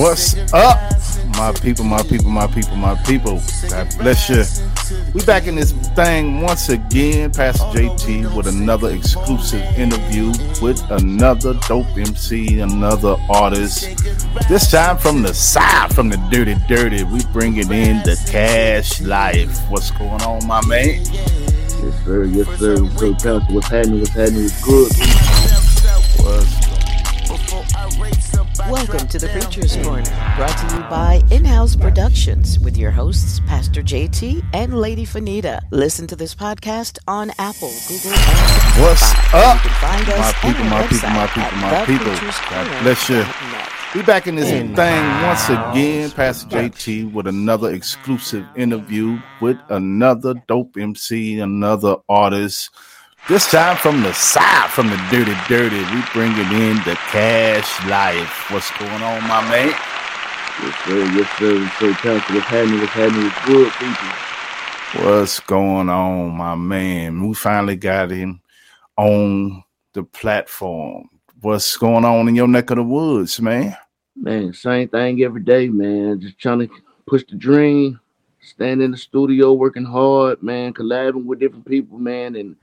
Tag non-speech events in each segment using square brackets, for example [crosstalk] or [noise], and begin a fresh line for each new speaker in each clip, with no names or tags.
What's up, my people, my people, my people, my people? God bless you. We back in this thing once again, Pastor JT, with another exclusive interview with another dope MC, another artist. This time from the side, from the dirty, dirty. We bringing in the cash life. What's going on, my man?
Yes, sir. Yes, sir. Pastor, what's happening? What's happening? What's good?
What's
Welcome to the Preacher's Corner, brought to you by In House Productions with your hosts, Pastor JT and Lady Fanita. Listen to this podcast on Apple, Google, and Spotify.
What's up?
You can find us
my people, my people, my people, my people. God bless you.
thepreacherscorner.net.
We back in this
In
thing once again, Pastor JT, with another exclusive interview with another dope MC, another artist. This time from the side, from the dirty, dirty. We bringing in the cash life. What's going on, my man?
Yes, sir. Yes, sir. So, Pastor, what's happening? What's happening? What's good, people?
What's going on, my man? We finally got him on the platform. What's going on in your neck of the woods, man?
Man, same thing every day, man. Just trying to push the dream, stand in the studio, working hard, man, collabing with different people, man, and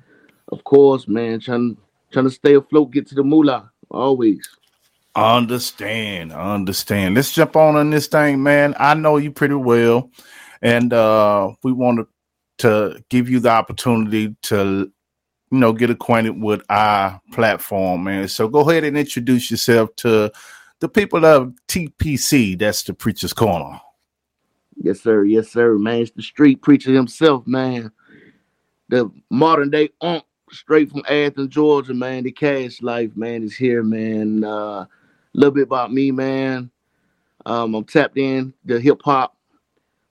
of course, man, trying trying to stay afloat, get to the moolah, always.
Understand, understand. Let's jump on on this thing, man. I know you pretty well, and uh we wanted to give you the opportunity to, you know, get acquainted with our platform, man. So go ahead and introduce yourself to the people of TPC. That's the Preacher's Corner.
Yes, sir. Yes, sir. Man, it's the street preacher himself, man. The modern day unk straight from Athens, Georgia, man. The cash life, man, is here, man. Uh, a little bit about me, man. Um, I'm tapped in the hip hop,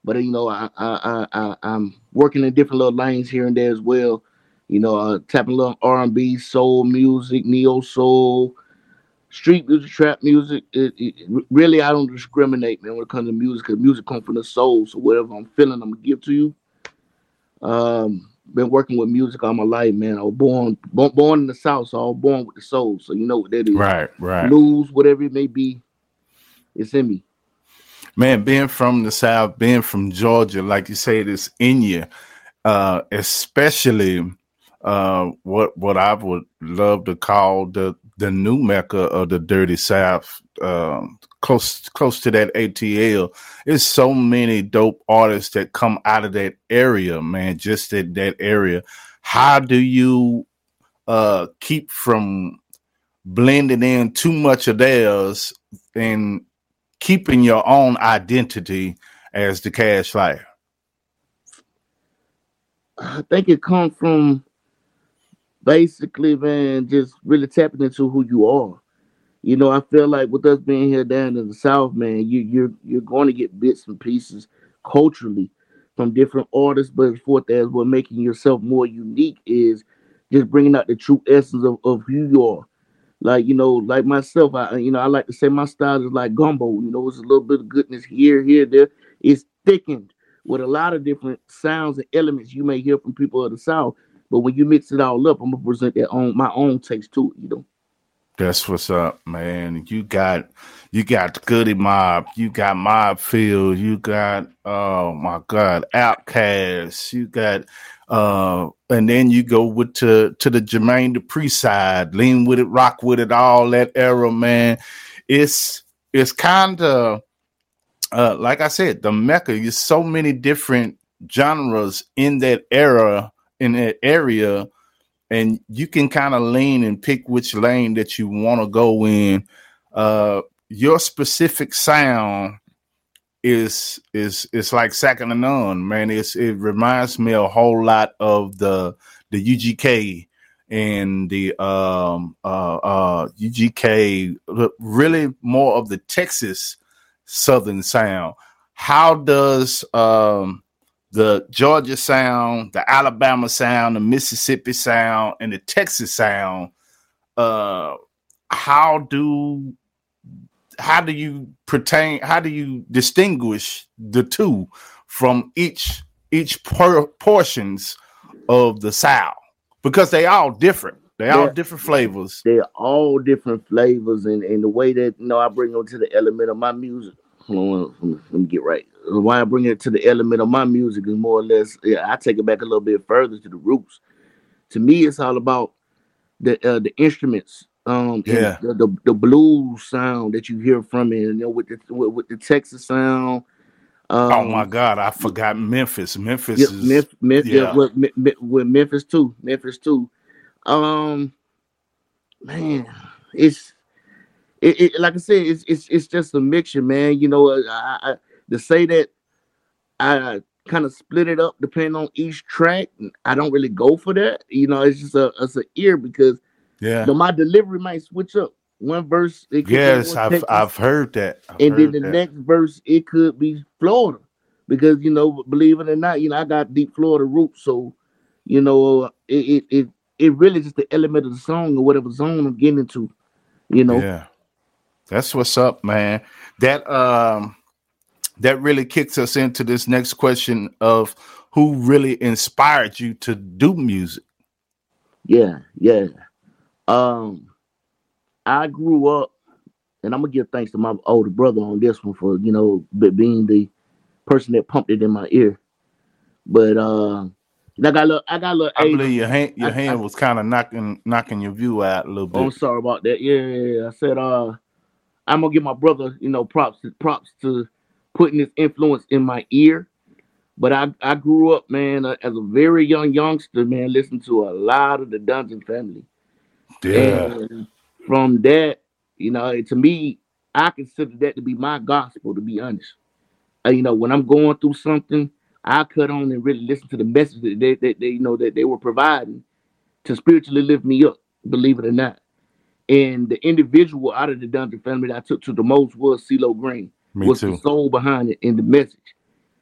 but you know, I, I, I, I, I'm working in different little lanes here and there as well. You know, uh, tapping a little R&B, soul music, neo soul, street music, trap music. It, it, really, I don't discriminate, man, when it comes to music, because music comes from the soul. So whatever I'm feeling, I'm gonna give to you. Um, been working with music all my life, man. I was born born, born in the South, so I was born with the soul. So you know what that is.
Right, right.
Blues, whatever it may be, it's in me.
Man, being from the South, being from Georgia, like you said, it's in you. Uh, especially uh, what what I would love to call the the new mecca of the dirty South, um, close close to that ATL. There's so many dope artists that come out of that area, man. Just that that area. How do you uh, keep from blending in too much of theirs and keeping your own identity as the Cash Life?
I think it comes from basically, man, just really tapping into who you are. You know, I feel like with us being here down in the South, man, you you're you're going to get bits and pieces culturally from different artists, but fourth as what making yourself more unique is just bringing out the true essence of, of who you are. Like you know, like myself, I you know I like to say my style is like gumbo. You know, it's a little bit of goodness here, here, there. It's thickened with a lot of different sounds and elements you may hear from people of the South. But when you mix it all up, I'm gonna present that own my own taste to it. You know.
That's what's up, man. You got you got Goodie Mob, you got Mob Field, you got oh my god, OutKast, you got uh and then you go with to to the Jermaine Dupri side, lean with it, rock with it, all that era, man. It's it's kind of uh like I said, the Mecca, there's so many different genres in that era, in that area and you can kind of lean and pick which lane that you want to go in. Uh, your specific sound is is is like second to none, man. It's it reminds me a whole lot of the the UGK and the um uh uh UGK, really more of the Texas Southern sound. How does um the Georgia sound, the Alabama sound, the Mississippi sound, and the Texas sound. Uh, how do how do you pertain? How do you distinguish the two from each each por- portions of the South? Because they all different. They all different flavors.
They're all different flavors, and, and the way that you know I bring them to the element of my music. Hold on, let me get right. Why I bring it to the element of my music is more or less. Yeah, I take it back a little bit further to the roots. To me, it's all about the uh, the instruments, um,
yeah,
the, the, the blues sound that you hear from it, you know, with the with, with the Texas sound.
Um, oh my God, I forgot Memphis. Memphis yeah, is
Memphis, Memphis yeah. with, with Memphis too. Memphis too. Um, man, it's it, it, like I said, it's it's it's just a mixture, man. You know, I, I to say that I kind of split it up depending on each track. I don't really go for that. You know, it's just a it's an ear because
yeah,
my delivery might switch up. One verse,
yes, I've Texas, I've heard that, I've
and
heard
then the
that.
next verse it could be Florida because you know, believe it or not, you know, I got deep Florida roots, so you know, it it it, it really just the element of the song or whatever zone I'm getting into. You know,
yeah, that's what's up, man. That um that really kicks us into this next question of who really inspired you to do music.
Yeah, yeah. Um, I grew up, and I'm gonna give thanks to my older brother on this one for you know being the person that pumped it in my ear. But uh, I got a little, I got a little.
I believe your hand, your I, hand I, was kind of knocking, knocking your view out a little bit.
Oh, I'm sorry about that. Yeah, yeah, yeah. I said, uh, I'm gonna give my brother, you know, props, props to putting this influence in my ear. But I, I grew up, man, uh, as a very young youngster, man, listening to a lot of the Dungeon family.
Yeah.
And from that, you know, to me, I consider that to be my gospel, to be honest. Uh, you know, when I'm going through something, I cut on and really listen to the message that they, that they you know, that they were providing to spiritually lift me up, believe it or not. And the individual out of the Dungeon family that I took to the most was CeeLo Green.
Me
what's
too.
the soul behind it in the message.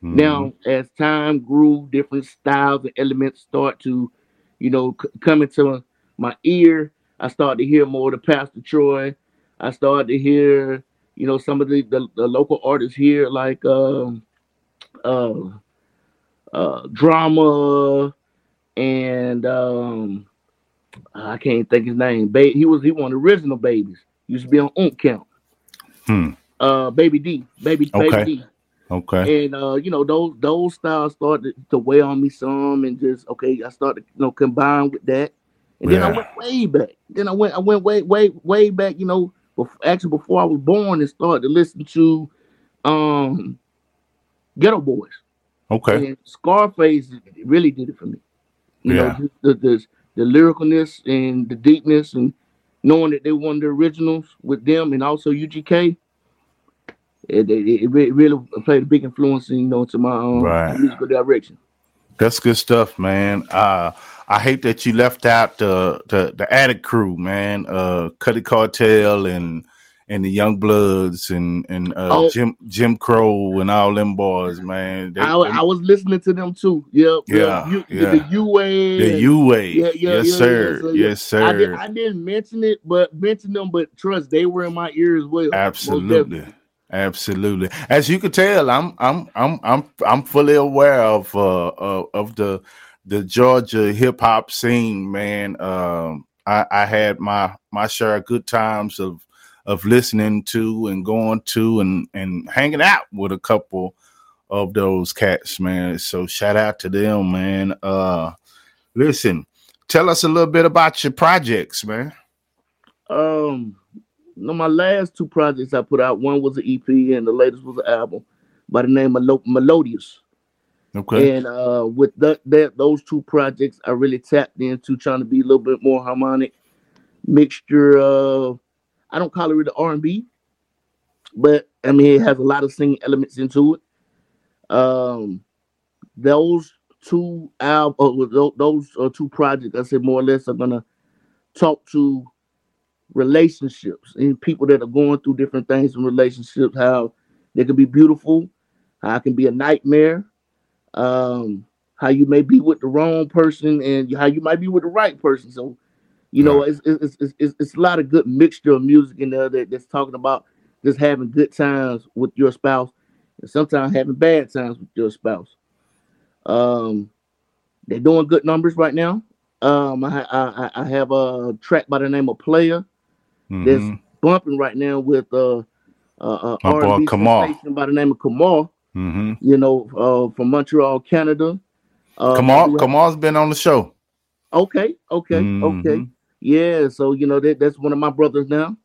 Mm-hmm. Now, as time grew, different styles and elements start to, you know, c- come into my ear. I started to hear more of the Pastor Troy. I started to hear, you know, some of the, the, the local artists here, like um, uh, uh, drama and um, I can't think his name. Ba- he was he one of the original babies. Used to be on Unk Count.
Hmm
uh Baby D, Baby
okay.
Baby D.
Okay.
And uh, you know, those those styles started to weigh on me some and just okay, I started you know combine with that. And yeah. then I went way back. Then I went I went way, way, way back, you know, before, actually before I was born and started to listen to um Geto Boys.
Okay.
And Scarface really did it for me. You
yeah.
know, the, the the lyricalness and the deepness and knowing that they were one of the originals with them and also UGK it, it, it really played a big influence, you know, to my um,
right.
musical direction.
That's good stuff, man. Uh, I hate that you left out the the, the Attic crew, man. Uh, Cuddy Cartel and and the YoungBloodZ and and uh, oh. Jim Jim Crow and all them boys, man.
They, I, they, I was listening to them too. Yep.
Yeah.
You,
yeah.
The U way.
The U way. Yeah, yeah, yes, yeah, sir. So, yes, sir.
I, did, I didn't mention it, but mention them. But trust, they were in my ear as well.
Absolutely. Absolutely. As you can tell, I'm I'm I'm I'm I'm fully aware of uh of, of the the Georgia hip hop scene, man. Um I, I had my my share of good times of of listening to and going to and and hanging out with a couple of those cats, man. So shout out to them, man. Uh listen, tell us a little bit about your projects, man.
Um no, my last two projects I put out, one was an EP and the latest was an album by the name of Melodious.
Okay.
And uh, with that, that those two projects, I really tapped into trying to be a little bit more harmonic, mixture of I don't call it the R and B, but I mean it has a lot of singing elements into it. Um, those two albums, uh, those uh, two projects, I said more or less are gonna talk to relationships and people that are going through different things in relationships, how they can be beautiful, how it can be a nightmare, um, how you may be with the wrong person and how you might be with the right person. So, you know, it's, it's, it's, it's, it's a lot of good mixture of music in there that, that's talking about just having good times with your spouse and sometimes having bad times with your spouse. Um, they're doing good numbers right now. Um, I, I I have a track by the name of Player mm-hmm. that's bumping right now with uh uh, uh R&B sensation by the name of Kamal. Mm-hmm. You know, uh, from Montreal, Canada.
Uh, Kamal, Kamal's been on the show.
Okay, okay, mm-hmm. okay. Yeah, so you know that that's one of my brothers now,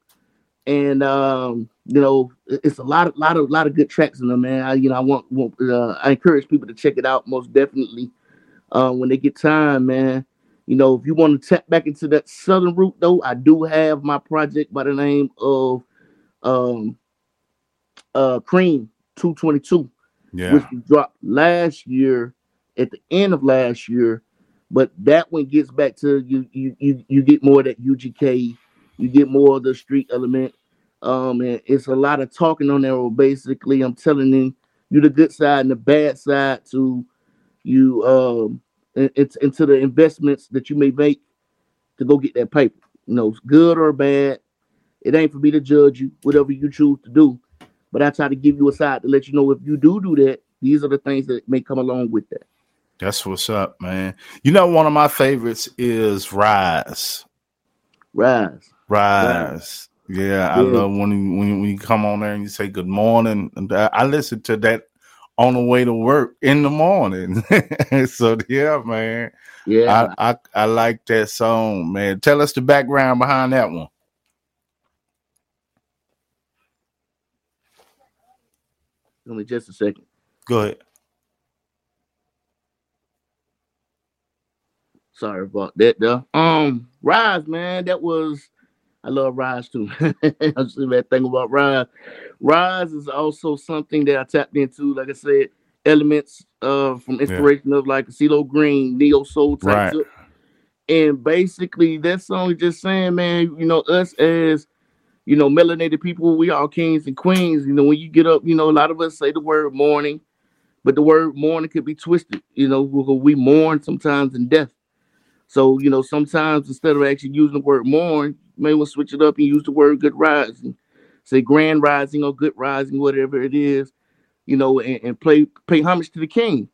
and um, you know it's a lot of lot of lot of good tracks in them, man. I, you know, I want, want uh, I encourage people to check it out most definitely uh, when they get time, man. You know, if you want to tap back into that southern route, though, I do have my project by the name of um, uh, Cream 222, yeah. which we dropped last year at the end of last year. But that one gets back to you, you, you, you get more of that UGK, you get more of the street element. Um, and it's a lot of talking on there. Basically, I'm telling you, you the good side and the bad side to you um it's into the investments that you may make to go get that paper. You know, good or bad. It ain't for me to judge you, whatever you choose to do. But I try to give you a side to let you know if you do do that, these are the things that may come along with that.
That's what's up, man. You know, one of my favorites is Rise.
Rise.
Rise. Yeah, yeah. I love when you, when you, when you come on there and you say good morning. And I listen to that on the way to work in the morning. [laughs] so yeah, man. Yeah, I, I, I like that song, man. Tell us the background behind that one.
Only just a second.
Go ahead.
Sorry about that, though. Um, Rise, man, that was I love Rise too. [laughs] I see that thing about Rise. Rise is also something that I tapped into. Like I said, elements uh from inspiration yeah. of like CeeLo Green, neo soul type. Right. And basically, that song is just saying, man, you know, us as you know, melanated people, we all kings and queens. You know, when you get up, you know, a lot of us say the word mourning, but the word mourning could be twisted. You know, we mourn sometimes in death. So, you know, sometimes instead of actually using the word mourn, may want to switch it up and use the word good rising. Say grand rising or good rising, whatever it is, you know, and, and play pay homage to the king.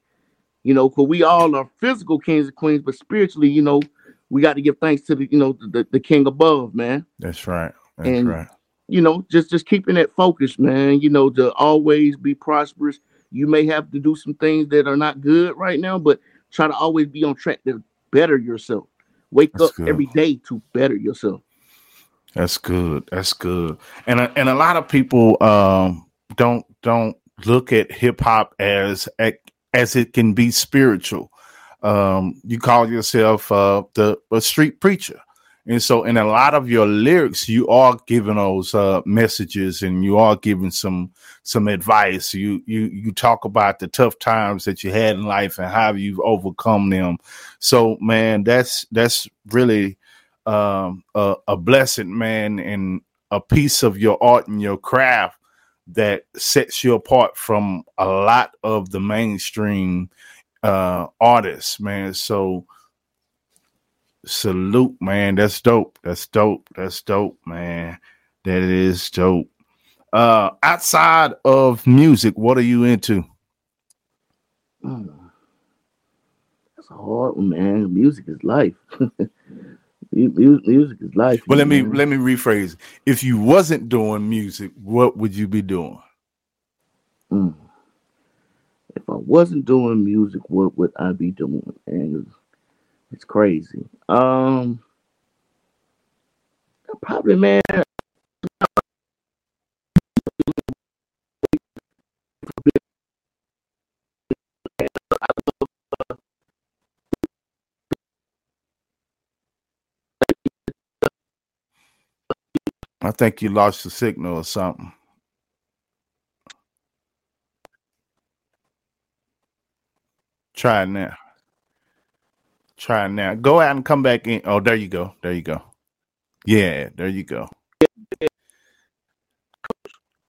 You know, because we all are physical kings and queens, but spiritually, you know, we got to give thanks to the, you know, the, the king above, man.
That's right. That's
and,
right.
You know, just just keeping that focus, man. You know, to always be prosperous. You may have to do some things that are not good right now, but try to always be on track to better yourself. Wake That's up good. every day to better yourself.
That's good. That's good. And and a lot of people um, don't don't look at hip hop as as it can be spiritual. Um, you call yourself uh, the a street preacher. And so, in a lot of your lyrics, you are giving those uh, messages, and you are giving some some advice. You you you talk about the tough times that you had in life and how you've overcome them. So, man, that's that's really um, a, a blessing, man, and a piece of your art and your craft that sets you apart from a lot of the mainstream uh, artists, man. So salute, man. That's dope. That's dope. That's dope, man. That is dope. Uh, outside of music, what are you into?
Mm. That's hard man. Music is life. [laughs] music is life.
Well, let me let me rephrase. If you wasn't doing music, what would you be doing?
Mm. If I wasn't doing music, what would I be doing? And it's crazy. Um, probably man.
I think you lost the signal or something. Try it now. Try it now. Go out and come back in. Oh, there you go. There you go. Yeah, there you go.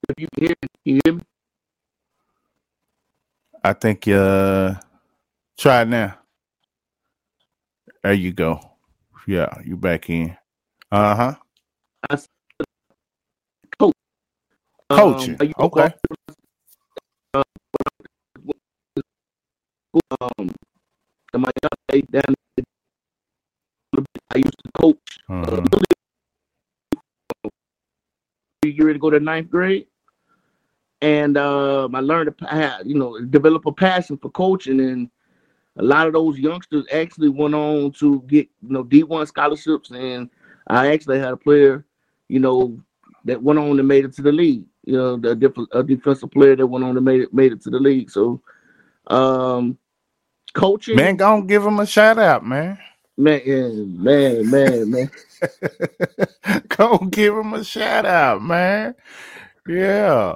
If you hear, you hear me? I think uh try it now. There you go. Yeah, you back in. Uh-huh. Coach. Coaching. Um, okay.
Um, am I coach Uh, you ready to go to ninth grade, and uh, I learned to you know develop a passion for coaching, and a lot of those youngsters actually went on to get you know D1 scholarships, and I actually had a player, you know, that went on and made it to the league. You know, the diff- a defensive player that went on and made it made it to the league. So, um, coaching.
Man, go and give him a shout out, man.
Man, man, man, man. [laughs]
go give him a shout out, man. Yeah,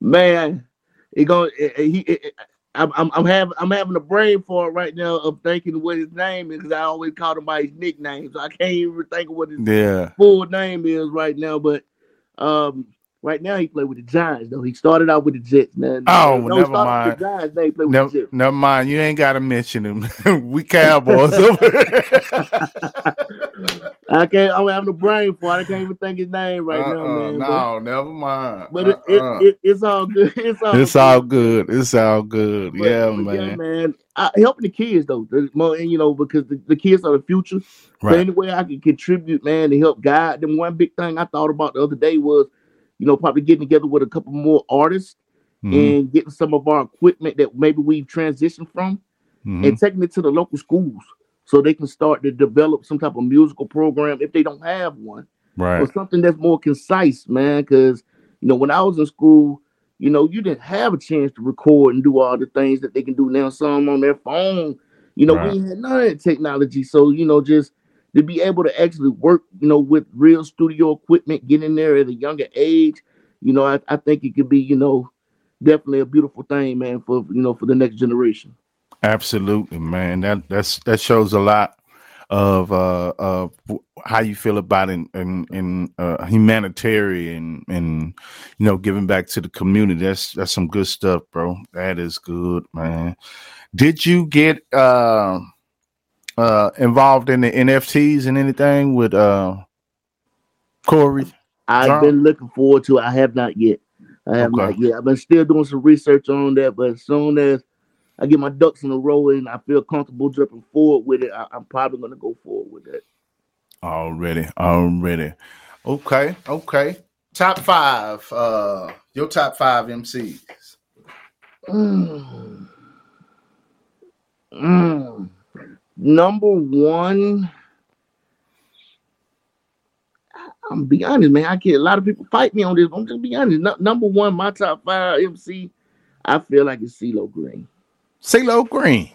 man. He going he, he I'm, I'm, I'm having I'm having a brain fart right now of thinking what his name is because I always called him by his nickname, so I can't even think of what his
yeah.
full name is right now. But um, Right now, he played with the Giants, though. He started out with the Jets, man.
Oh, no, never mind.
The Giants, they play with
never,
the Jets.
never mind. You ain't got to mention him. [laughs] we Cowboys. [laughs] [laughs]
I can't. I'm having a brain fart. I can't even think his name right uh, now, man.
No, but, never mind.
But uh, it, it, it, it's all good. It's all.
It's
good.
all good. It's all good. But, yeah, but man.
Yeah, man. I, helping the kids though, and you know, because the, the kids are the future. Right. So any way I can contribute, man, to help guide them. One big thing I thought about the other day was you know, probably getting together with a couple more artists mm-hmm. and getting some of our equipment that maybe we've transitioned from mm-hmm. and taking it to the local schools so they can start to develop some type of musical program if they don't have one.
Right.
Or something that's more concise, man. Because, you know, when I was in school, you know, you didn't have a chance to record and do all the things that they can do now, some on their phone. You know, right. we had none of that technology. So, you know, just to be able to actually work, you know, with real studio equipment, get in there at a younger age, you know, I, I think it could be, you know, definitely a beautiful thing, man, for you know, for the next generation.
Absolutely, man. That that's that shows a lot of uh of how you feel about in in, in uh, humanitarian and you know giving back to the community. That's that's some good stuff, bro. That is good, man. Did you get uh uh involved in the NFTs and anything with uh Corey?
I've been looking forward to. It. I have not yet. I have okay. not yet. I've been still doing some research on that, but as soon as I get my ducks in a row and I feel comfortable jumping forward with it, I, am probably going to go forward with that.
Already, already. Okay, okay. Top five. Uh, your top five MCs.
Mm. Mm. Number one, I'm be honest, man. I get a lot of people fight me on this. I'm just be honest. No, number one, my top five MC, I feel like it's CeeLo Green.
CeeLo Green.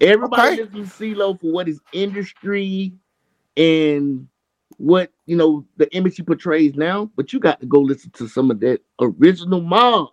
Everybody okay. listens to CeeLo for what his industry and what you know the image he portrays now, but you got to go listen to some of that original mob.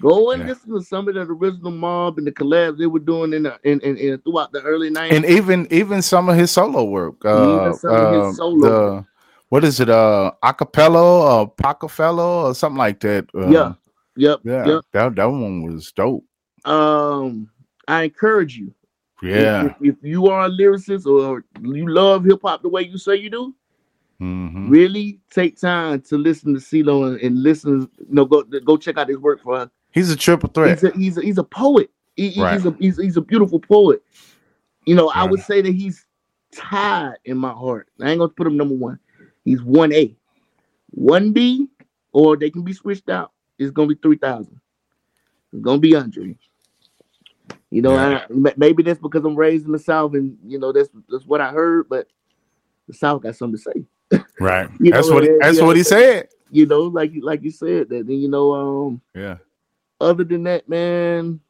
Go and yeah. listen to some of the original mob and the collabs they were doing in the in, in, in throughout the early 90s.
And even even some of his solo work. Uh, uh solo the, what is it? Uh acapella or Pacapello or something like that.
Uh, yeah. Yep.
Yeah.
Yep.
That that one was dope.
Um I encourage you.
Yeah.
If, if you are a lyricist or you love hip hop the way you say you do,
Mm-hmm.
Really take time to listen to CeeLo and, and listen. You know, go go check out his work for
He's a triple threat.
He's a he's a, he's a poet. He, right. He's a he's, he's a beautiful poet. You know, right. I would say that he's tied in my heart. I ain't gonna put him number one. He's one A, one B, or they can be switched out. It's gonna be three thousand. It's gonna be Andre. You know, yeah. I, maybe that's because I'm raised in the South, and you know that's that's what I heard. But the South got something to say.
Right. [laughs] that's know, what he, that's what he said.
You know, like like you said that. Then you know, um,
yeah
other than that, man,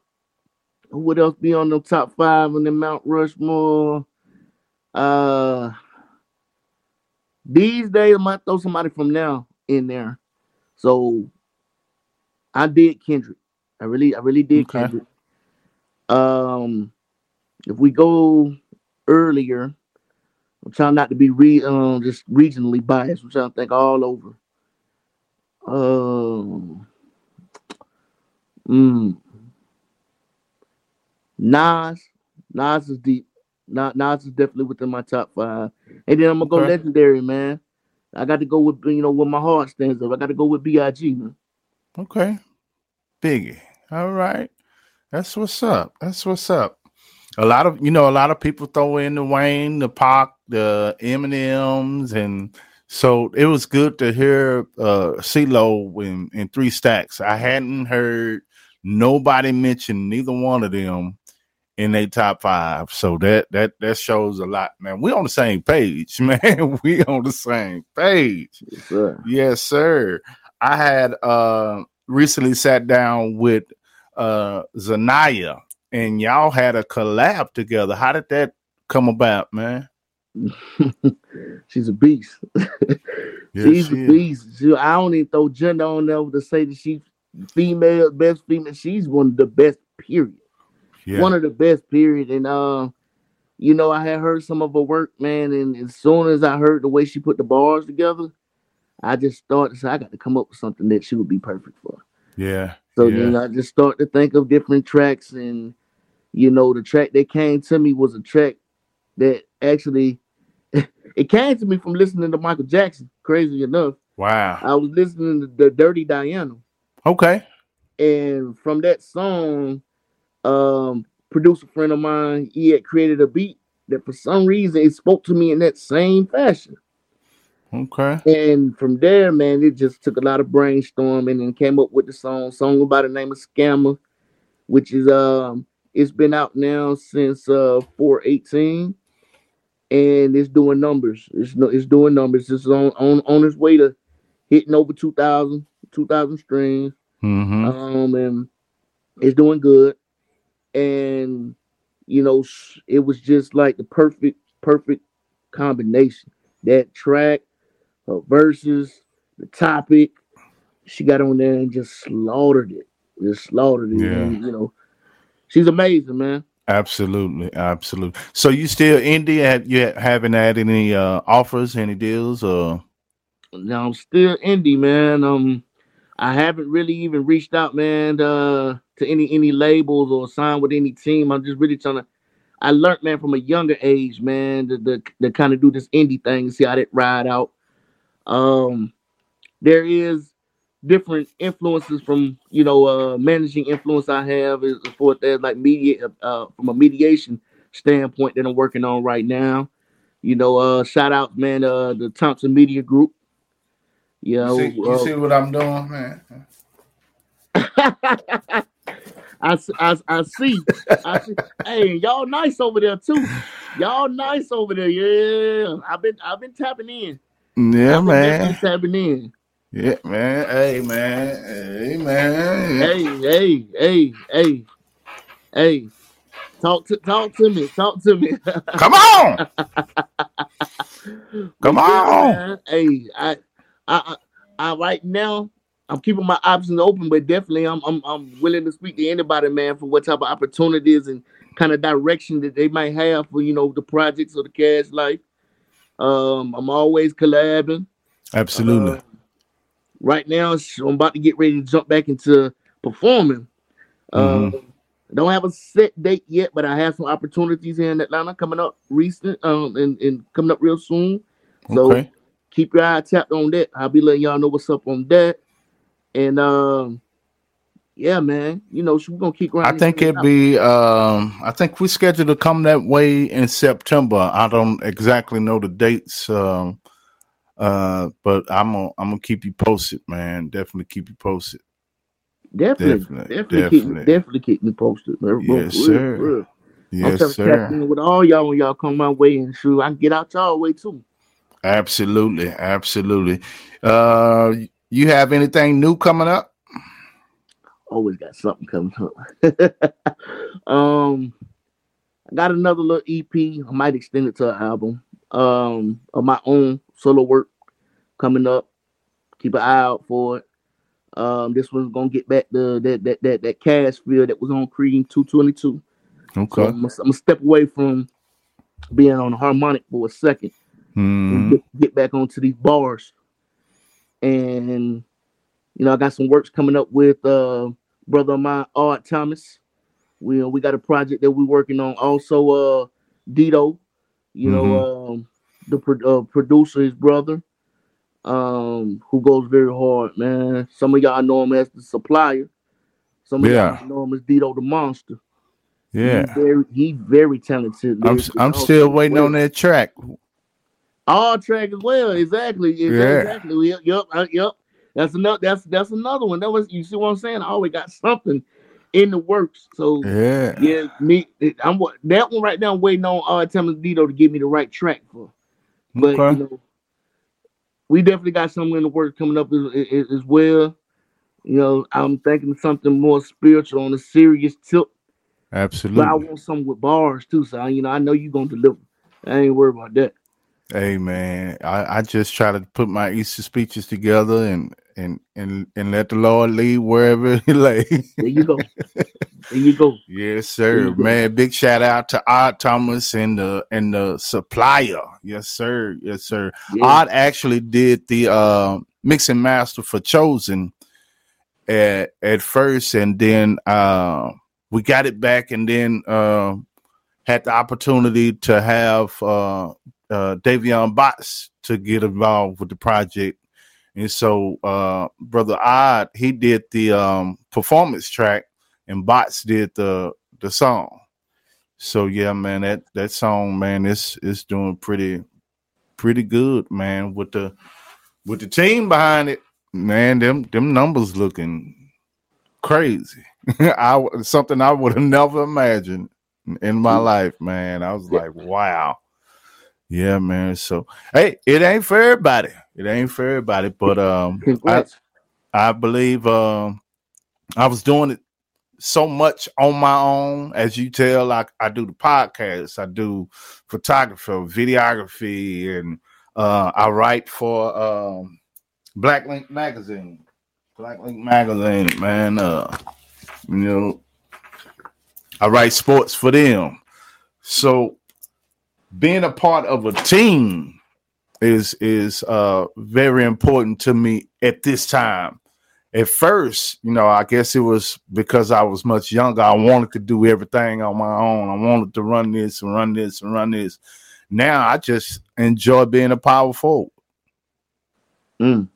who would else be on the top five in the Mount Rushmore? Uh, these days, I might throw somebody from now in there. So I did Kendrick. I really, I really did okay. Kendrick. Um, if we go earlier, I'm trying not to be re um just regionally biased. I'm trying to think all over. Um, Mm. Nas, Nas is deep. Nas, Nas is definitely within my top five. And then I'm gonna okay. go legendary, man. I got to go with you know where my heart stands up. I got to go with Big, man.
Okay, Biggie. All right, that's what's up. That's what's up. A lot of you know, a lot of people throw in the Wayne, the Pac, the Eminems, and so it was good to hear uh CeeLo in, in three stacks. I hadn't heard nobody mentioned neither one of them in a top five. So that that that shows a lot, man. We on the same page, [laughs] man. we on the same page.
Yes, sir.
Yes, sir. I had uh recently sat down with uh Zanaya and y'all had a collab together. How did that come about, man? [laughs]
She's a beast. [laughs]
Yes,
She's
she
a beast. She, I don't even throw gender on there to say that she's female, best female. She's one of the best, period.
Yeah.
One of the best, period. And uh, you know, I had heard some of her work, man, and as soon as I heard the way she put the bars together, I just started say I got to come up with something that she would be perfect for.
yeah.
So
yeah.
then I just start to think of different tracks, and you know, the track that came to me was a track that actually [laughs] it came to me from listening to Michael Jackson. Crazy enough,
wow.
I was listening to the Dirty Diana,
Okay.
and from that song, um, producer friend of mine, he had created a beat that for some reason it spoke to me in that same fashion.
Okay.
And from there, man, it just took a lot of brainstorming and came up with the song, song by the name of Scammer, which is um it's been out now since uh 418 and it's doing numbers. It's no it's doing numbers. It's on on, on its way to hitting over 2000 2000 streams.
Mm-hmm.
Um and it's doing good. And you know, it was just like the perfect perfect combination. That track her verses, the topic. She got on there and just slaughtered it. Just slaughtered it.
Yeah.
And, you know, she's amazing, man.
Absolutely, absolutely. So you still indie? Have you haven't had any uh, offers, any deals, or
Now I'm still indie, man. Um, I haven't really even reached out, man, uh, to any any labels or signed with any team. I'm just really trying to. I learned, man, from a younger age, man, to, to, to kind of do this indie thing and see how that ride out. Um, there is different influences from you know uh managing influence I have is for that like media uh from a mediation standpoint that I'm working on right now. You know, uh shout out man uh the Thompson Media Group. You know, uh,
what I'm doing, man? [laughs]
I, I, I see. I see. Hey, y'all nice over there too. Y'all nice over there. Yeah, I've been I've been tapping in.
Yeah,
I've
man.
tapping in.
Yeah, man. Hey, man. Hey, man.
Hey, hey, hey, hey, hey. Talk to talk to me. Talk to me.
Come on. [laughs] Come on.
Hey, I, I, I, I, right now, I'm keeping my options open, but definitely, I'm, I'm, I'm willing to speak to anybody, man, for what type of opportunities and kind of direction that they might have for you know the projects or the cash life. Um, I'm always collabing.
Absolutely.
Uh, right now, I'm about to get ready to jump back into performing. Um, I don't have a set date yet, but I have some opportunities here in Atlanta coming up recent, um, and, and coming up real soon. So
okay.
Keep your eye tapped on that. I'll be letting y'all know what's up on that. And um, yeah, man, you know, we're gonna keep
I think it'd
out.
be. Um, I think we scheduled to come that way in September. I don't exactly know the dates, um, uh, but I'm gonna I'm gonna keep you posted, man. Definitely keep you posted.
definitely,
definitely,
definitely, keep me,
definitely.
definitely keep me posted. Man.
Yes,
real,
sir.
real. I'm
Yes,
tap
sir.
with all y'all when y'all come my way, and sure I can get out y'all way too.
Absolutely, absolutely. Uh, you have anything new coming up?
Always got something coming up. [laughs] um, I got another little EP. I might extend it to an album. Um, of my own solo work coming up. Keep an eye out for it. Um, this one's gonna get back the that that that, that cash feel that was on Cream 222. So
Okay.
I'm, gonna, I'm gonna step away from being on the harmonic for a second and
Mhm.
get, get back onto these bars. And you know, I got some works coming up with uh brother of mine, Art Thomas. We uh, we got a project that we're working on. Also, uh Dito, you know, um the pro- uh, producer, his brother, um, who goes very hard, man. Some of y'all know him as the supplier. Some of
Yeah.
y'all know him as Dito the monster.
Yeah.
He very he very talented.
I'm I'm still waiting
well.
on that track.
All track as well. Exactly.
Yeah.
Exactly. Yep. Yep. uh, yep. That's another. That's that's another one. That was. You see what I'm saying? I always got something in the works. So
Yeah.
yeah, me. I'm that one right now. I'm waiting on uh Dito to give me the right track for. But
Okay.
you know, we definitely got something in the works coming up as, as, as well. You know, I'm thinking something more spiritual on a serious tip. Absolutely. But I want something with bars too. So you know, I know you're gonna deliver. I ain't worried about that.
Hey man, I, I just try to put my Easter speeches together and and and and let the Lord lead wherever [laughs] He lay.
There you go. there you go.
yes, sir,
go.
man. Big shout out to Odd Thomas and the and the supplier. Yes, sir. Yes, sir.
Yeah.
Odd actually did the uh, mixing master for Chosen at at first, and then uh, we got it back, and then uh, had the opportunity to have uh, Davion Bots to get involved with the project. And so, uh, brother Odd, he did the um, performance track, and Bots did the the song. So yeah, man, that that song, man, is is doing pretty pretty good, man. With the with the team behind it, man, them them numbers looking crazy. [laughs] I something I would have never imagined in my life, man. I was like, wow. Yeah, man. So hey, it ain't for everybody. It ain't for everybody, but um [laughs] I,
Congrats.
I believe um I was doing it so much on my own. As you tell, I, I do the podcast, I do photography, videography, and uh I write for um Black Link magazine. Black Link magazine, man. Uh you know, I write sports for them. So being a part of a team is is uh very important to me at this time. At first, you know, I guess it was because I was much younger. I wanted to do everything on my own. I wanted to run this and run this and run this. Now I just enjoy being a power forward.
Mm.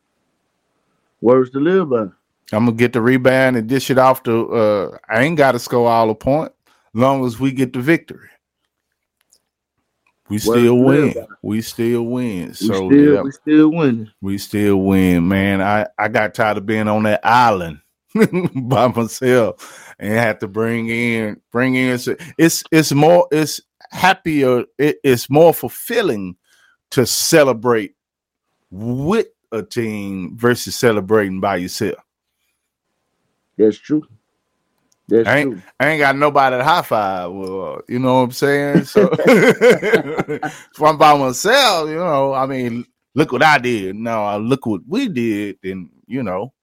Words to live by.
I'm gonna get the rebound and dish it off to uh I ain't gotta score all the point long as we get the victory. We still win. We still win.
We
So
still
yeah,
we still winning.
we still win, man. I, I got tired of being on that island [laughs] by myself and had to bring in bring in it's it's more it's happier it, it's more fulfilling to celebrate with a team versus celebrating by yourself.
That's true. That's
I ain't. I ain't got nobody to high five. Well, you know what I'm saying? So [laughs] if I'm by myself, you know, I mean, look what I did. Now I look what we did, and you know,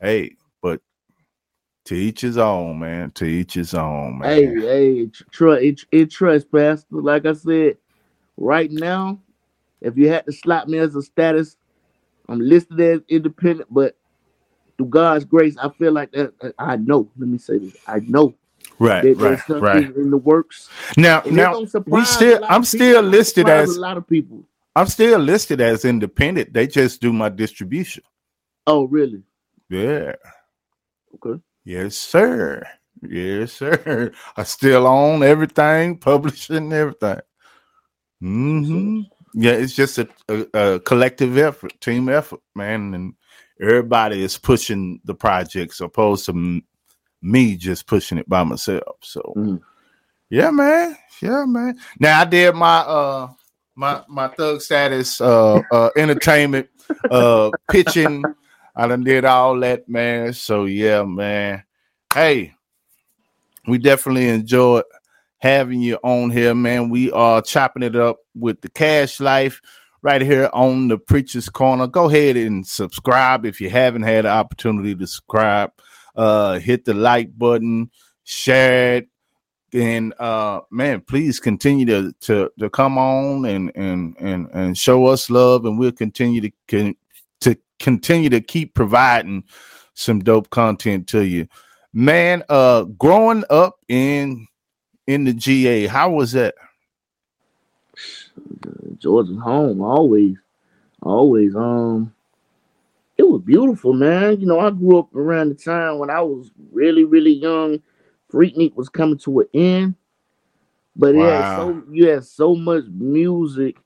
hey, but to each his own, man. To each his own, man.
Hey, hey, trust it, it trust, Pastor. Like I said, right now, if you had to slap me as a status, I'm listed as independent, but through God's grace, I feel like that. I know. Let me say this. I know
right,
that
right, right.
in the works.
Now,
And
now we still, I'm still listed as,
a lot of people.
I'm still listed as independent. They just do my distribution.
Oh, really?
Yeah.
Okay.
Yes, sir. Yes, sir. [laughs] I still own everything, publishing everything. Mm-hmm. Yeah, it's just a, a, a collective effort, team effort, man, and everybody is pushing the projects opposed to m- me just pushing it by myself. So,
Mhm.
yeah, man, yeah, man. Now I did my uh my my thug status uh uh entertainment uh pitching. I done did all that, man. So yeah, man. Hey, we definitely enjoyed having you on here, man. We are chopping it up with the cash life right here on the preacher's corner. Go ahead and subscribe if you haven't had the opportunity to subscribe. Uh hit the like button, share it, and uh man, please continue to to, to come on and and and and show us love, and we'll continue to con- to continue to keep providing some dope content to you. Man, uh growing up in in the GA, how was that?
Georgia's home always, always. Um, it was beautiful, man. You know, I grew up around the time when I was really, really young. Freaknik was coming to an end, but it had so you had so much music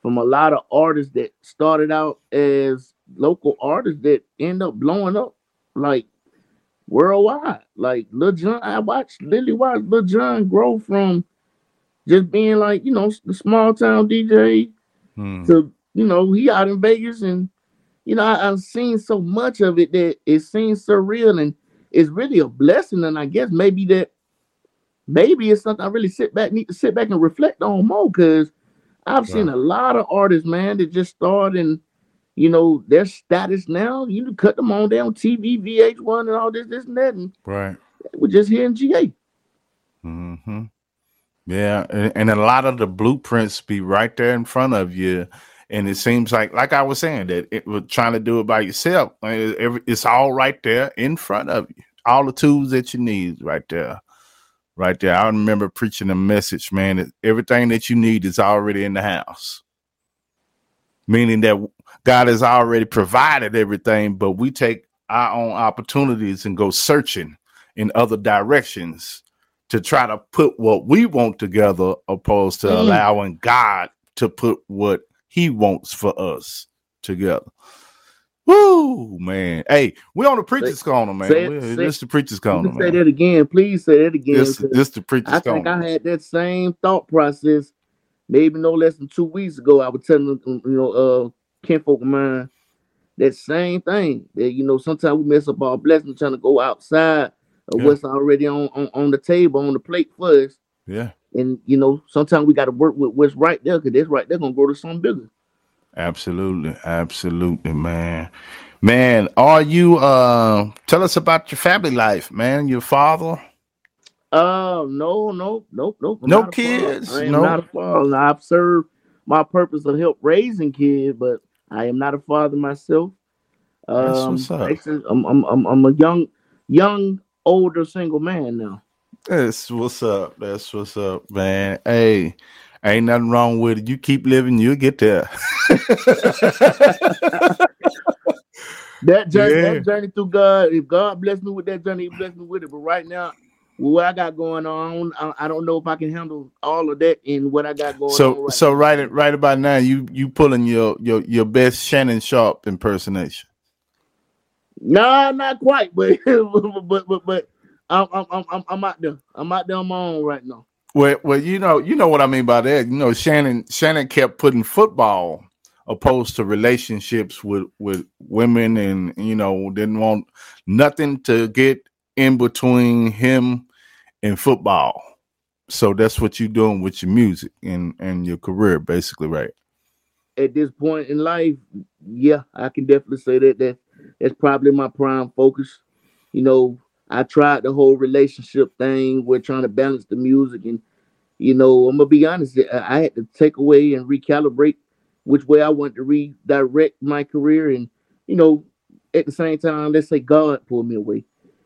from a lot of artists that started out as local artists that end up blowing up like worldwide. Like Lil Jon, I watched literally watched Lil Jon grow from just being like, you know, the small town DJ hmm. to, you know, he out in Vegas and you know, I, have seen so much of it that it seems surreal and it's really a blessing. And I guess maybe that maybe it's something I really sit back, need to sit back and reflect on more because I've seen a lot of artists, man, that just start and you know their status now. You cut them on down TV, VH1, and all this, this, and that, and
right.
We're just here in GA.
Mm-hmm. Yeah, and, a lot of the blueprints be right there in front of you. And it seems like, like I was saying, that it was trying to do it by yourself. It's all right there in front of you. All the tools that you need right there right there. I remember preaching a message, man. That everything that you need is already in the house. Meaning that God has already provided everything, but we take our own opportunities and go searching in other directions to try to put what we want together opposed to mm. allowing God to put what he wants for us together. Woo, man. Hey, we on the preacher's corner, man. Say, say, this the preacher's corner, man.
Say that again. Please say that again.
This, this the preacher's
I
corner.
I think I had that same thought process maybe no less than two weeks ago. I was telling you know, uh kinfolk of mine that same thing. That you know, sometimes we mess up our blessings trying to go outside of yeah. what's already on, on on the table, on the plate for us.
Yeah.
And you know, sometimes we got to work with what's right there because that's right there gonna grow to something bigger.
Absolutely, absolutely, man. Man, are you uh tell us about your family life, man? Your father?
Uh no, no, nope, nope.
I'm no kids.
I am nope. not a father. I've served my purpose of help raising kids, but I am not a father myself. Um, That's what's up. I'm, I'm, I'm, I'm a young, young, older single man now.
That's what's up. That's what's up, man. Hey, Ain't nothing wrong with it. You keep living, you'll get there. [laughs]
that journey, yeah. that journey through God. If God bless me with that journey, He bless me with it. But right now, what I got going on, I, don't know if I can handle all of that in what I got going
so,
on. Right
so
now.
right, right about now, you you pulling your your your best Shannon Sharpe impersonation.
No, nah, not quite, but [laughs] but but but I'm I'm I'm I'm out there. I'm out there on my own right now.
Well, well, you know, you know what I mean by that. You know, Shannon Shannon kept putting football opposed to relationships with with women, and you know, didn't want nothing to get in between him and football. So that's what you're doing with your music and and your career, basically, right?
At this point in life, yeah, I can definitely say that that that's probably my prime focus. You know, I tried the whole relationship thing. We're trying to balance the music, and you know, I'm gonna be honest. I had to take away and recalibrate which way I want to redirect my career, and you know, at the same time, let's say God pulled me away,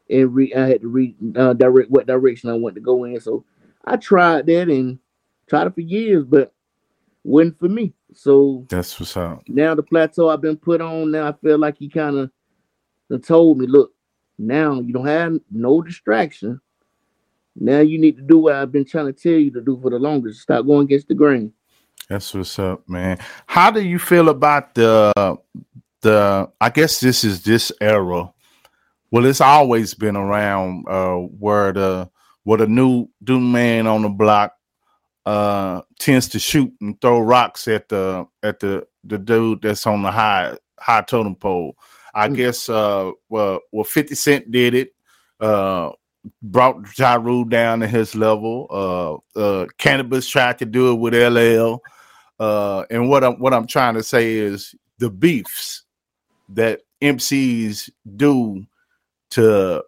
and re- I had to redirect uh, what direction I want to go in. So I tried that and tried it for years, but wasn't for me. So
that's what's up.
Now the plateau I've been put on. Now I feel like he kind of told me, look, now you don't have no distraction. Now you need to do what I've been trying to tell you to do for the longest. Stop going against the grain.
That's what's up, man. How do you feel about the the? I guess this is this era. Well, it's always been around uh, where the where the new new man on the block uh, tends to shoot and throw rocks at the at the the dude that's on the high high totem pole. I mm. guess uh well well 50 Cent did it. Uh brought Ja Rule down to his level. Uh uh Canibus tried to do it with LL. Uh and what I'm what I'm trying to say is the beefs that MCs do to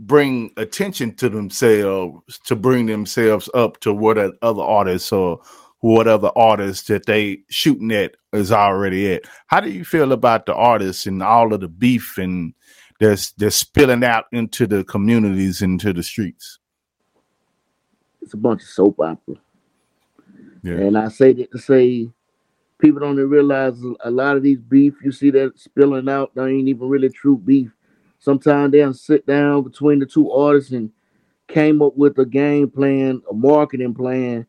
bring attention to themselves, to bring themselves up to what other artists or whatever artist that they shooting at is already at. How do you feel about the artists and all of the beef and that's that's spilling out into the communities, into the streets?
It's a bunch of soap opera. Yeah. And I say that to say people don't realize a lot of these beef you see that spilling out, they ain't even really true beef. Sometimes they'll sit down between the two artists and came up with a game plan, a marketing plan,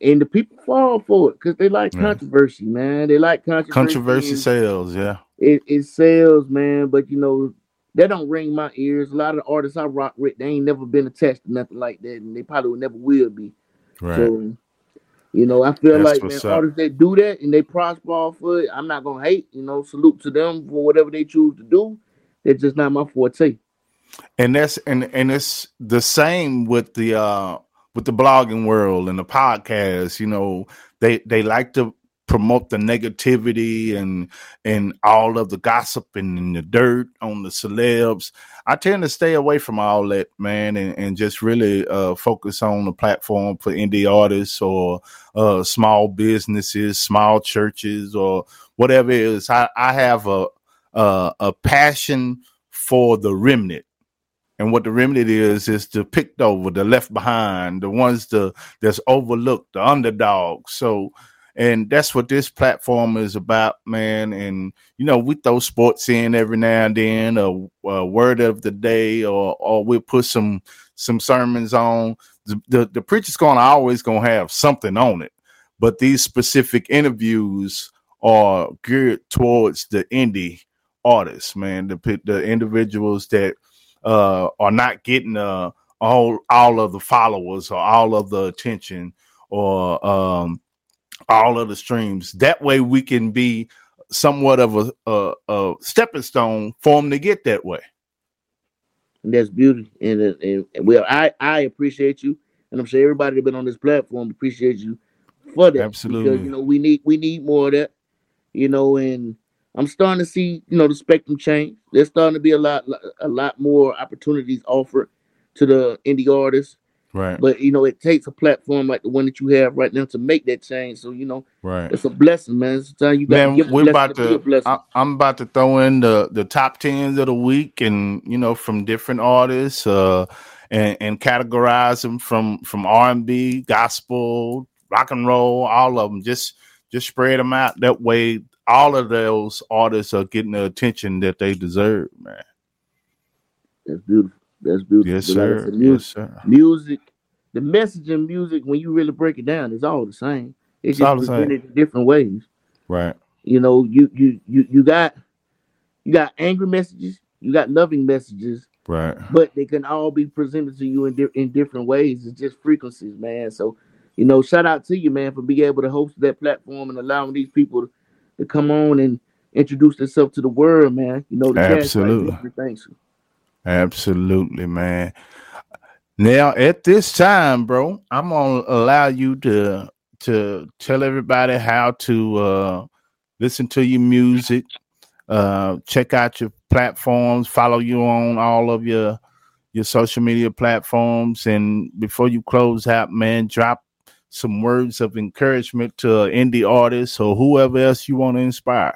and the people fall for it because they like yeah. controversy, man. They like controversy.
Controversy sales, yeah.
It, it sells, man. But you know, that don't ring my ears. A lot of the artists I rock with, they ain't never been attached to nothing like that, and they probably never will be. Right. So, you know, I feel That's like man, artists that do that and they prosper off of it, I'm not gonna hate. You know, salute to them for whatever they choose to do. That's just not my forte.
And that's and and it's the same with the uh with the blogging world and the podcast, you know, they they like to promote the negativity and and all of the gossip and, and, the dirt on the celebs. I tend to stay away from all that, man, and, and just really uh, focus on the platform for indie artists or uh, small businesses, small churches, or whatever it is. I, I have a, a a passion for the remnant and what the remedy is is the picked over, the left behind, the ones the that's overlooked, the underdog. So, and that's what this platform is about, man. And you know, we throw sports in every now and then, a, a word of the day, or or we'll put some some sermons on. The the, the preacher's gonna always gonna have something on it, but these specific interviews are geared towards the indie artists, man. The the individuals that uh, are not getting uh, all all of the followers or all of the attention or um, all of the streams. That way, we can be somewhat of a, a, a stepping stone for them to get that way.
And that's beauty, and, and, and well, I I appreciate you, and I'm sure everybody that been on this platform appreciate you for that.
Absolutely,
because you know we need we need more of that, you know, and I'm starting to see, you know, the spectrum change. There's starting to be a lot, a lot more opportunities offered to the indie artists.
Right.
But you know, it takes a platform like the one that you have right now to make that change. So you know,
right,
it's a blessing, man. Sometimes you got
man, we're about to. I, I'm about to throw in the the top tens of the week, and you know, from different artists, uh, and and categorize them from from R and B, gospel, rock and roll, all of them. Just just spread them out that way all of those artists are getting the attention that they deserve, man.
That's beautiful. That's beautiful.
Yes, sir.
Like music,
yes, sir.
Music, the message in music, when you really break it down, is all the same. It's, it's just presented in different ways.
Right.
You know, you you you you got you got angry messages, you got loving messages.
Right.
But they can all be presented to you in di- in different ways. It's just frequencies, man. So, you know, shout out to you, man, for being able to host that platform and allowing these people to come on and introduce themselves to the world, man. You know, the
absolutely. Thanks. Absolutely, man. Now at this time, bro, I'm gonna allow you to to tell everybody how to uh, listen to your music, uh, check out your platforms, follow you on all of your your social media platforms, and before you close out, man, drop some words of encouragement to indie artists or whoever else you want to inspire.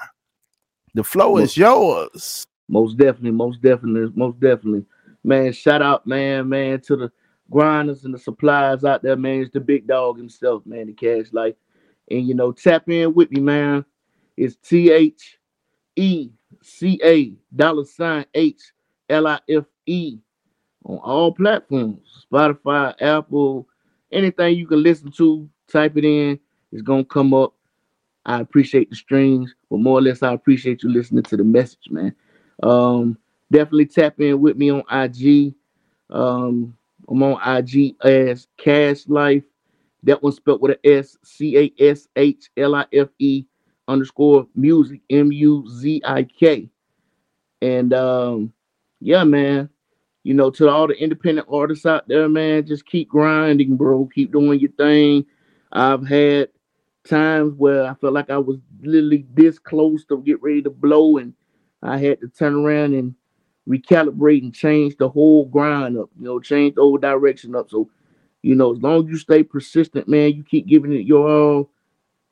The flow is yours.
Most definitely, most definitely, most definitely. Man, shout out, man, man, to the grinders and the suppliers out there, man. It's the big dog himself, man, the cash life. And you know, tap in with me, man. It's T H E C A dollar sign H L I F E on all platforms Spotify, Apple, anything you can listen to, type it in, it's gonna come up. I appreciate the streams, but more or less, I appreciate you listening to the message, man. Um, definitely tap in with me on IG. Um, I'm on IG as Cash Life. That one's spelled with a S C A S H L I F E underscore music M U Z I K. And um, yeah, man, you know, to all the independent artists out there, man, just keep grinding, bro. Keep doing your thing. I've had times where I felt like I was literally this close to get ready to blow, and I had to turn around and recalibrate and change the whole grind up, you know, change the whole direction up. So, you know, as long as you stay persistent, man, you keep giving it your all,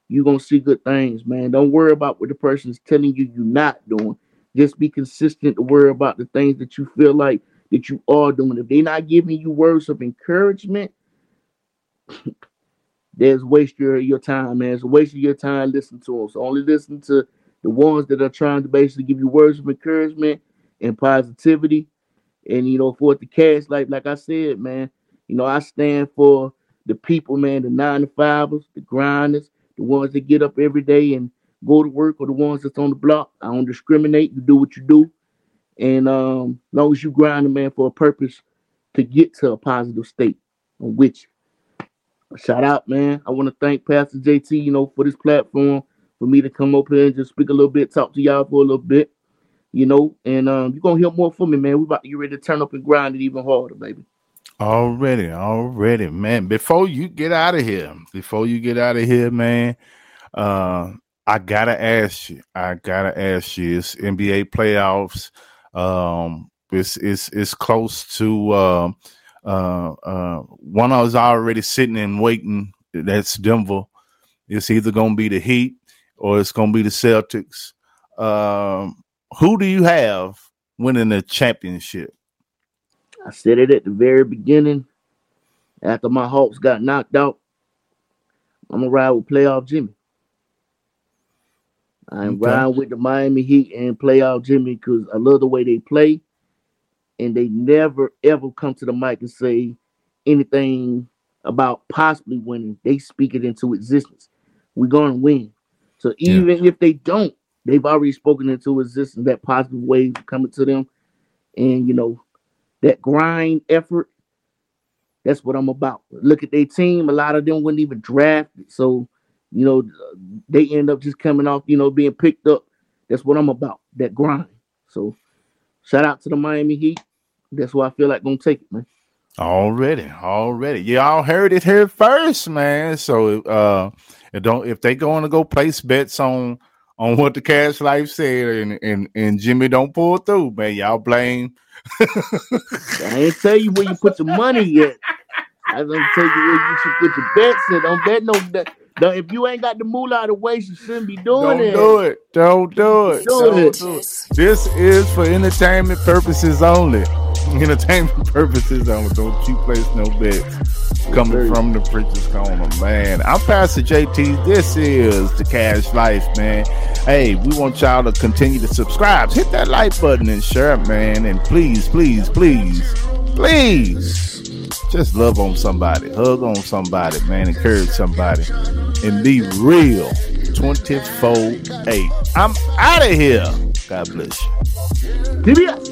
you're gonna see good things, man. Don't worry about what the person's telling you you're not doing. Just be consistent to worry about the things that you feel like that you are doing. If they're not giving you words of encouragement, [clears throat] there's waste your, your time, man. It's a waste of your time listening to them. So only listen to the ones that are trying to basically give you words of encouragement and positivity. And you know, for the cash, like like I said, man, you know, I stand for the people, man, the nine to fivers, the grinders, the ones that get up every day and go to work, or the ones that's on the block. I don't discriminate. You do what you do, and um, as long as you grind, a man, for a purpose to get to a positive state, with you. Shout out, man. I want to thank Pastor JT, you know, for this platform for me to come up here and just speak a little bit, talk to y'all for a little bit, you know, and um, you're gonna hear more from me, man. We about to get ready to turn up and grind it even harder, baby.
Already, already, man. Before you get out of here, before you get out of here, man, uh, I gotta ask you. I gotta ask you. It's NBA playoffs. Um, it's it's it's close to uh, uh, uh, one I was already sitting and waiting. That's Denver. It's either gonna be the Heat or it's gonna be the Celtics. Um, who do you have winning the championship?
I said it at the very beginning. After my Hawks got knocked out, I'm gonna ride with playoff Jimmy. I'm okay. riding with the Miami Heat and playoff Jimmy because I love the way they play, and they never ever come to the mic and say anything about possibly winning. They speak it into existence. We're gonna win. So even yeah. if they don't, they've already spoken into existence that positive wave coming to them, and you know that grind effort. That's what I'm about. Look at their team. A lot of them wouldn't even draft. So, you know, they end up just coming off, you know, being picked up. That's what I'm about. That grind. So, shout out to the Miami Heat. That's why I feel like gonna take it, man.
Already, already. Y'all heard it here first, man. So uh it don't if they going to go place bets on on what the cash life said and and, and Jimmy don't pull through, man. Y'all blame
I ain't tell you where you put your money yet. I don't tell you where you should put your bets in. Don't bet no bet. Don't, if you ain't got the moolah to waste, you shouldn't be doing
don't
it.
Do it. Don't do it. Don't do it. Do it. This is for entertainment purposes only. [laughs] Entertainment purposes only. Don't you place no bets coming from the preacher's corner, man. I'm Pastor JT. This is the Cash Life, man. Hey, we want y'all to continue to subscribe. Hit that like button and share it, man. And please, please, please, please just love on somebody, hug on somebody, man, encourage somebody, and be real 24 8. I'm out of here. God bless you.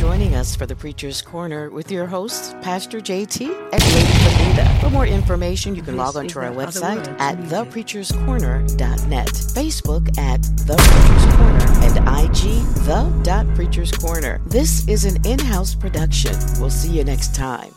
Joining us for the Preacher's Corner with your host, Pastor JT and Lady Fernanda. For more information, you can log on to our website at thepreacherscorner.net, Facebook at The Preacher's Corner, and IG The Preacher's Corner. This is an in house production. We'll see you next time.